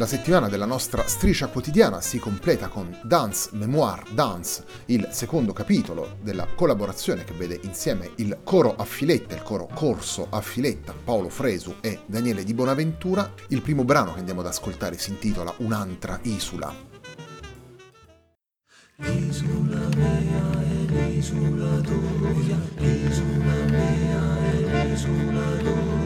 La settimana della nostra striscia quotidiana si completa con Dance Memoir Dance, il secondo capitolo della collaborazione che vede insieme il coro a filetta, il coro corso a filetta, Paolo Fresu e Daniele Di Bonaventura. Il primo brano che andiamo ad ascoltare si intitola Un'altra isula. L'isola mea è l'isola tua, l'isola mea è l'isola tua,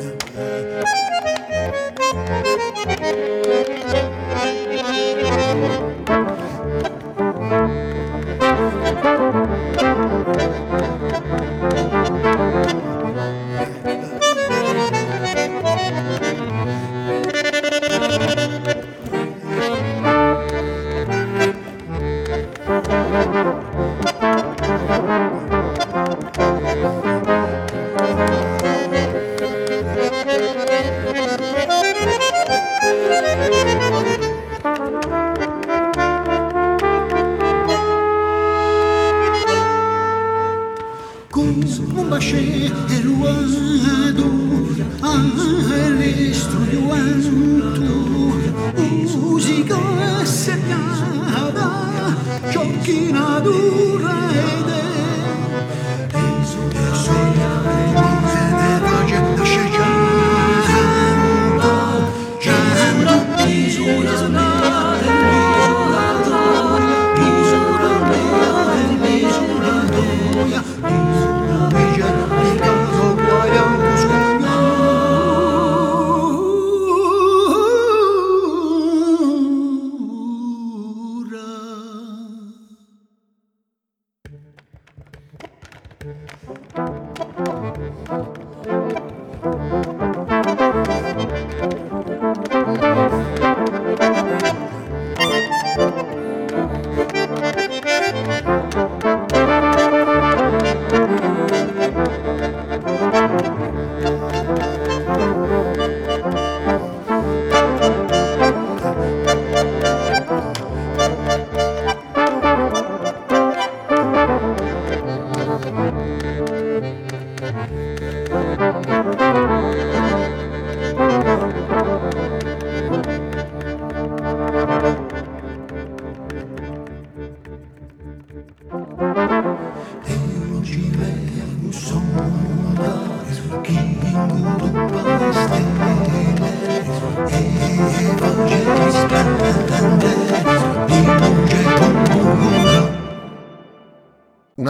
Yeah. con Bombaché e Luado, all'istruento, musica segnava, giochina dura ed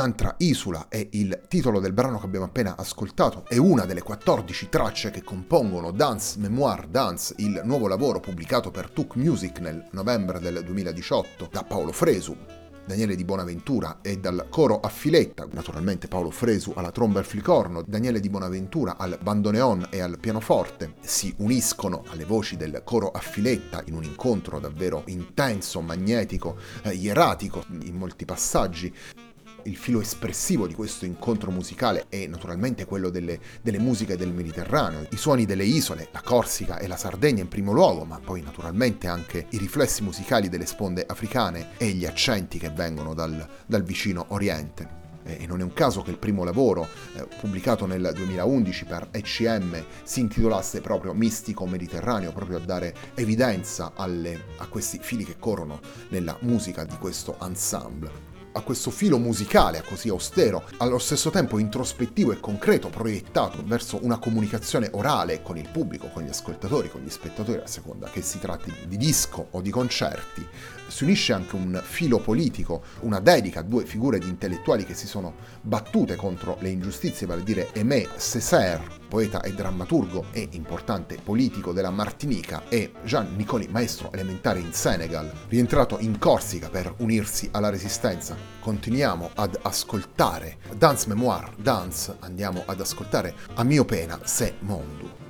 Un'altra Isula è il titolo del brano che abbiamo appena ascoltato, è una delle 14 tracce che compongono Dance Memoir Dance, il nuovo lavoro pubblicato per Tuk Music nel novembre del 2018 da Paolo Fresu, Daniele Di Bonaventura e dal coro a filetta, naturalmente Paolo Fresu alla tromba e al flicorno, Daniele Di Bonaventura al bandoneon e al pianoforte, si uniscono alle voci del coro a filetta in un incontro davvero intenso, magnetico, eh, ieratico in molti passaggi il filo espressivo di questo incontro musicale è naturalmente quello delle, delle, musiche del Mediterraneo, i suoni delle isole, la Corsica e la Sardegna in primo luogo, ma poi naturalmente anche i riflessi musicali delle sponde africane e gli accenti che vengono dal, dal vicino Oriente. E non è un caso che il primo lavoro, eh, pubblicato nel 2011 per ECM, si intitolasse proprio Mistico Mediterraneo, proprio a dare evidenza alle, a questi fili che corrono nella musica di questo ensemble a questo filo musicale così austero, allo stesso tempo introspettivo e concreto, proiettato verso una comunicazione orale con il pubblico, con gli ascoltatori, con gli spettatori, a seconda che si tratti di disco o di concerti, si unisce anche un filo politico, una dedica a due figure di intellettuali che si sono battute contro le ingiustizie, vale a dire Aimé Césaire, poeta e drammaturgo e importante politico della Martinica, e Jean Nicoli, maestro elementare in Senegal, rientrato in Corsica per unirsi alla resistenza. Continuiamo ad ascoltare Dance Memoir, Dance, andiamo ad ascoltare a mio pena Se Mondo.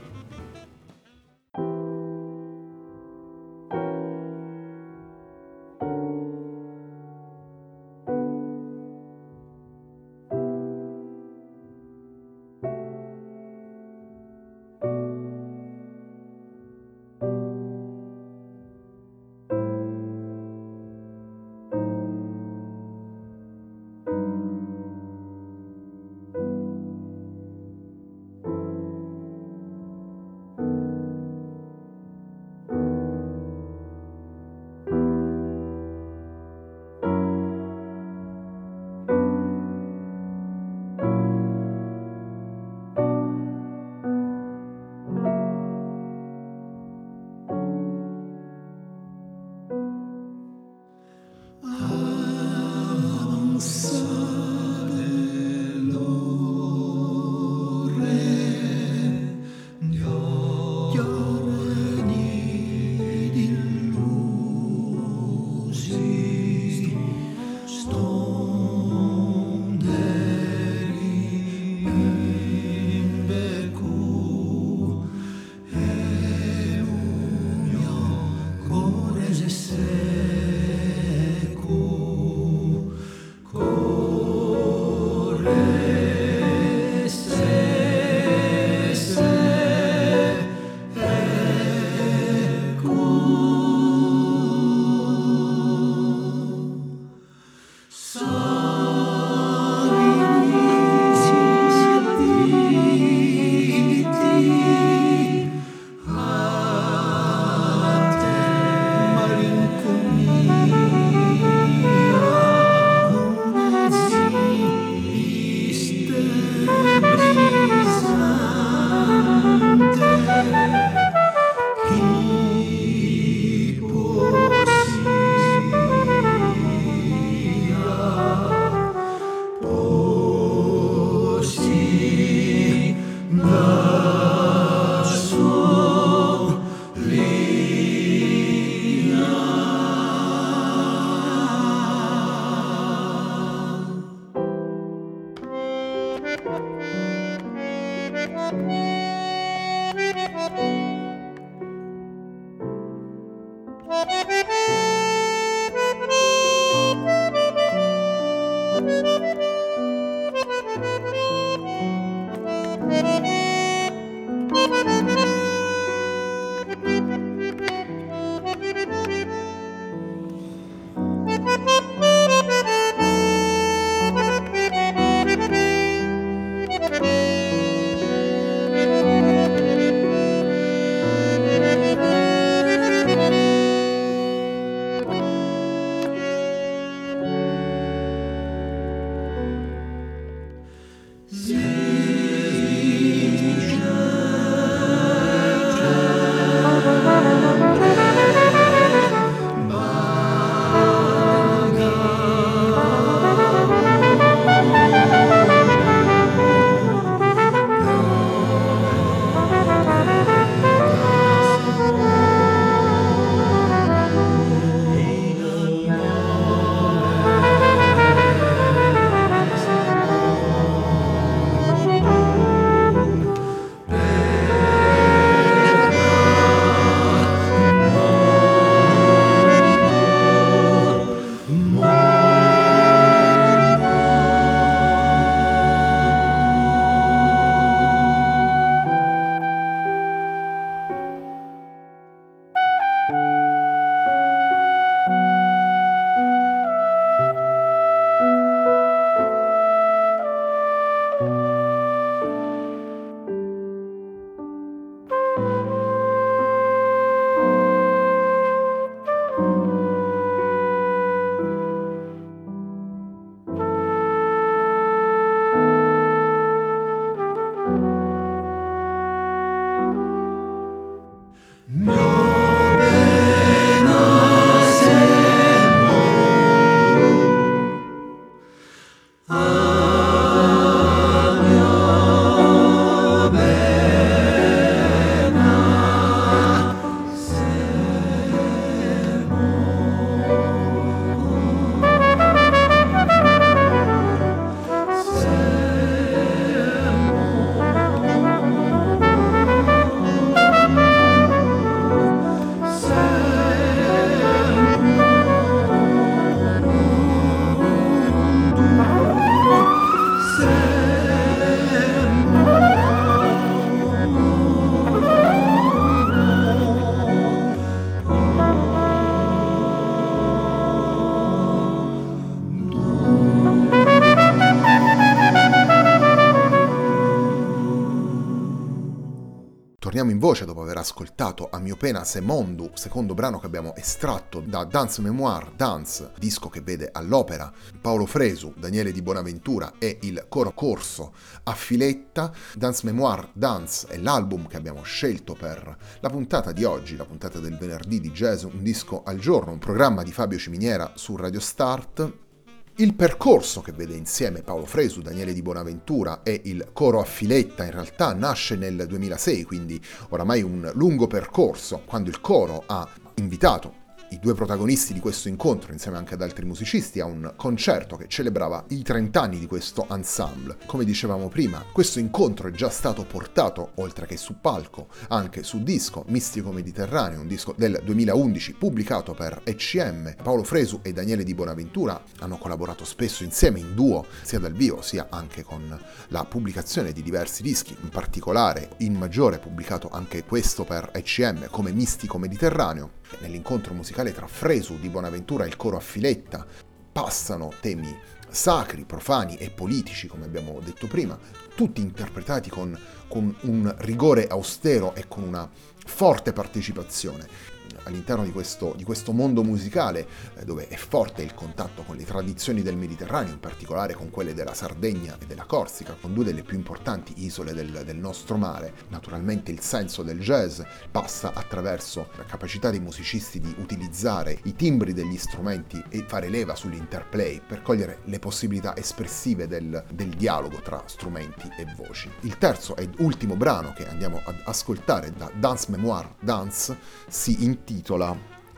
In voce dopo aver ascoltato a mio pena Se Mondu, secondo brano che abbiamo estratto da Dance Memoir Dance, disco che vede all'opera Paolo Fresu, Daniele Di Bonaventura e il coro corso a Filetta. Dance Memoir Dance è l'album che abbiamo scelto per la puntata di oggi, la puntata del venerdì di Jazz Un disco al giorno, un programma di Fabio Ciminiera su Radio Start il percorso che vede insieme Paolo Fresu, Daniele Di Bonaventura e il coro a filetta in realtà nasce nel 2006, quindi oramai un lungo percorso, quando il coro ha invitato i due protagonisti di questo incontro, insieme anche ad altri musicisti, a un concerto che celebrava i 30 anni di questo ensemble. Come dicevamo prima, questo incontro è già stato portato, oltre che su palco, anche su disco Mistico Mediterraneo, un disco del 2011 pubblicato per ECM. Paolo Fresu e Daniele Di Bonaventura hanno collaborato spesso insieme in duo, sia dal vivo sia anche con la pubblicazione di diversi dischi, in particolare in maggiore pubblicato anche questo per ECM come Mistico Mediterraneo nell'incontro musicale tra Fresu di Bonaventura e il coro a Filetta. Passano temi sacri, profani e politici, come abbiamo detto prima, tutti interpretati con, con un rigore austero e con una forte partecipazione all'interno di questo, di questo mondo musicale eh, dove è forte il contatto con le tradizioni del Mediterraneo, in particolare con quelle della Sardegna e della Corsica, con due delle più importanti isole del, del nostro mare. Naturalmente il senso del jazz passa attraverso la capacità dei musicisti di utilizzare i timbri degli strumenti e fare leva sull'interplay per cogliere le possibilità espressive del, del dialogo tra strumenti e voci. Il terzo ed ultimo brano che andiamo ad ascoltare da Dance Memoir Dance si intitola intitola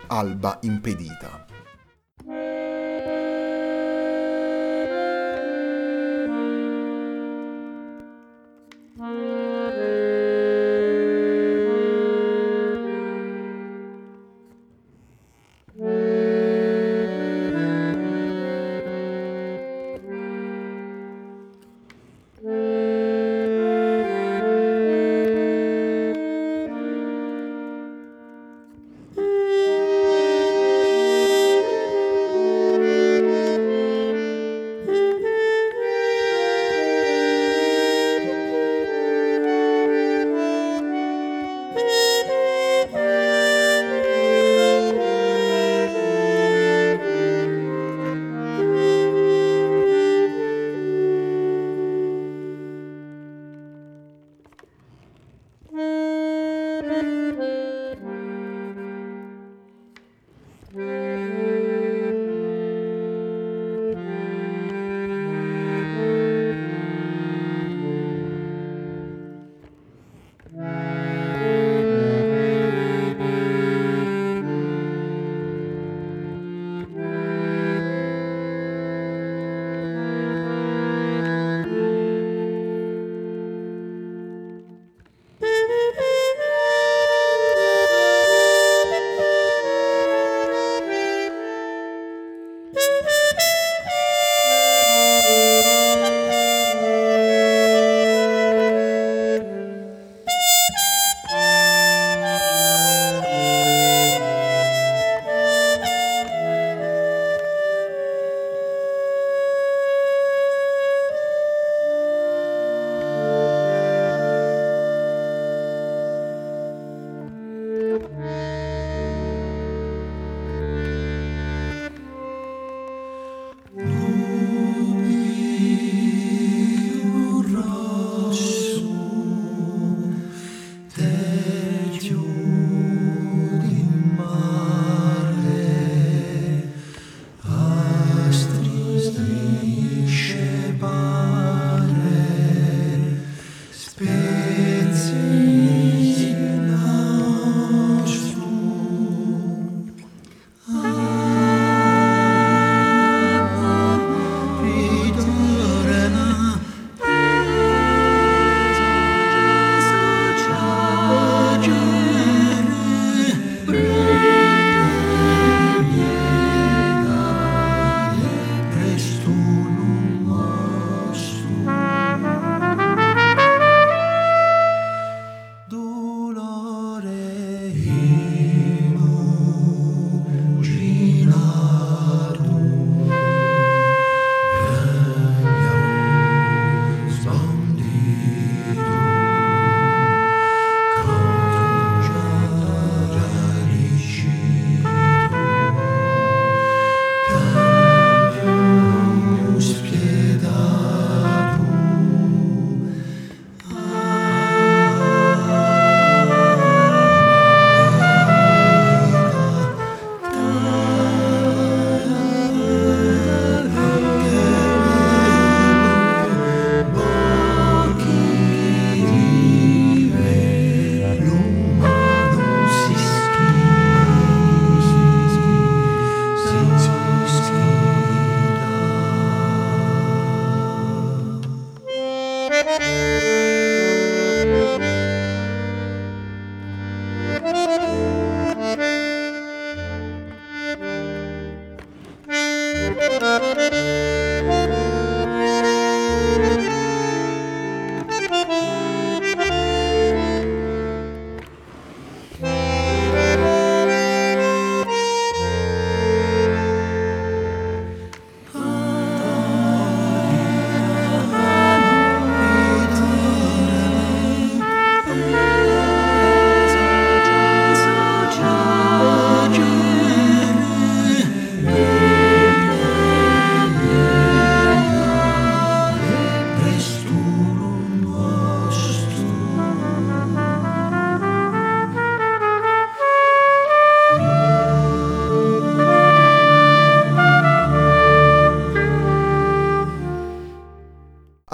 Alba impedita.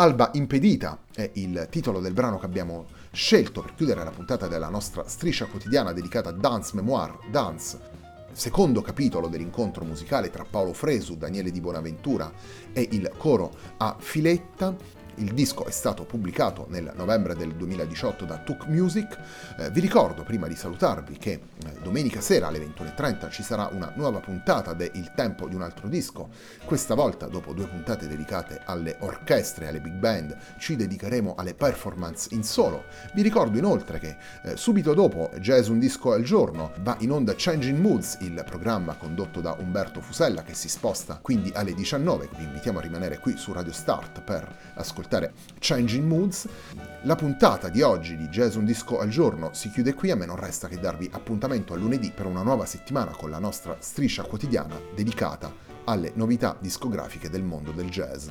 L'alba impedita è il titolo del brano che abbiamo scelto per chiudere la puntata della nostra striscia quotidiana dedicata a Dance Memoir, Dance, secondo capitolo dell'incontro musicale tra Paolo Fresu, Daniele Di Bonaventura e il coro a Filetta il disco è stato pubblicato nel novembre del 2018 da Tuk Music. Eh, vi ricordo, prima di salutarvi, che eh, domenica sera alle 21.30 ci sarà una nuova puntata de Il tempo di un altro disco. Questa volta, dopo due puntate dedicate alle orchestre e alle big band, ci dedicheremo alle performance in solo. Vi ricordo inoltre che eh, subito dopo Jazz un disco al giorno va in onda Changing Moods, il programma condotto da Umberto Fusella che si sposta quindi alle 19. Vi invitiamo a rimanere qui su Radio Start per ascoltare ascoltare Changing Moods. La puntata di oggi di Jazz Un Disco al Giorno si chiude qui, a me non resta che darvi appuntamento a lunedì per una nuova settimana con la nostra striscia quotidiana dedicata alle novità discografiche del mondo del jazz.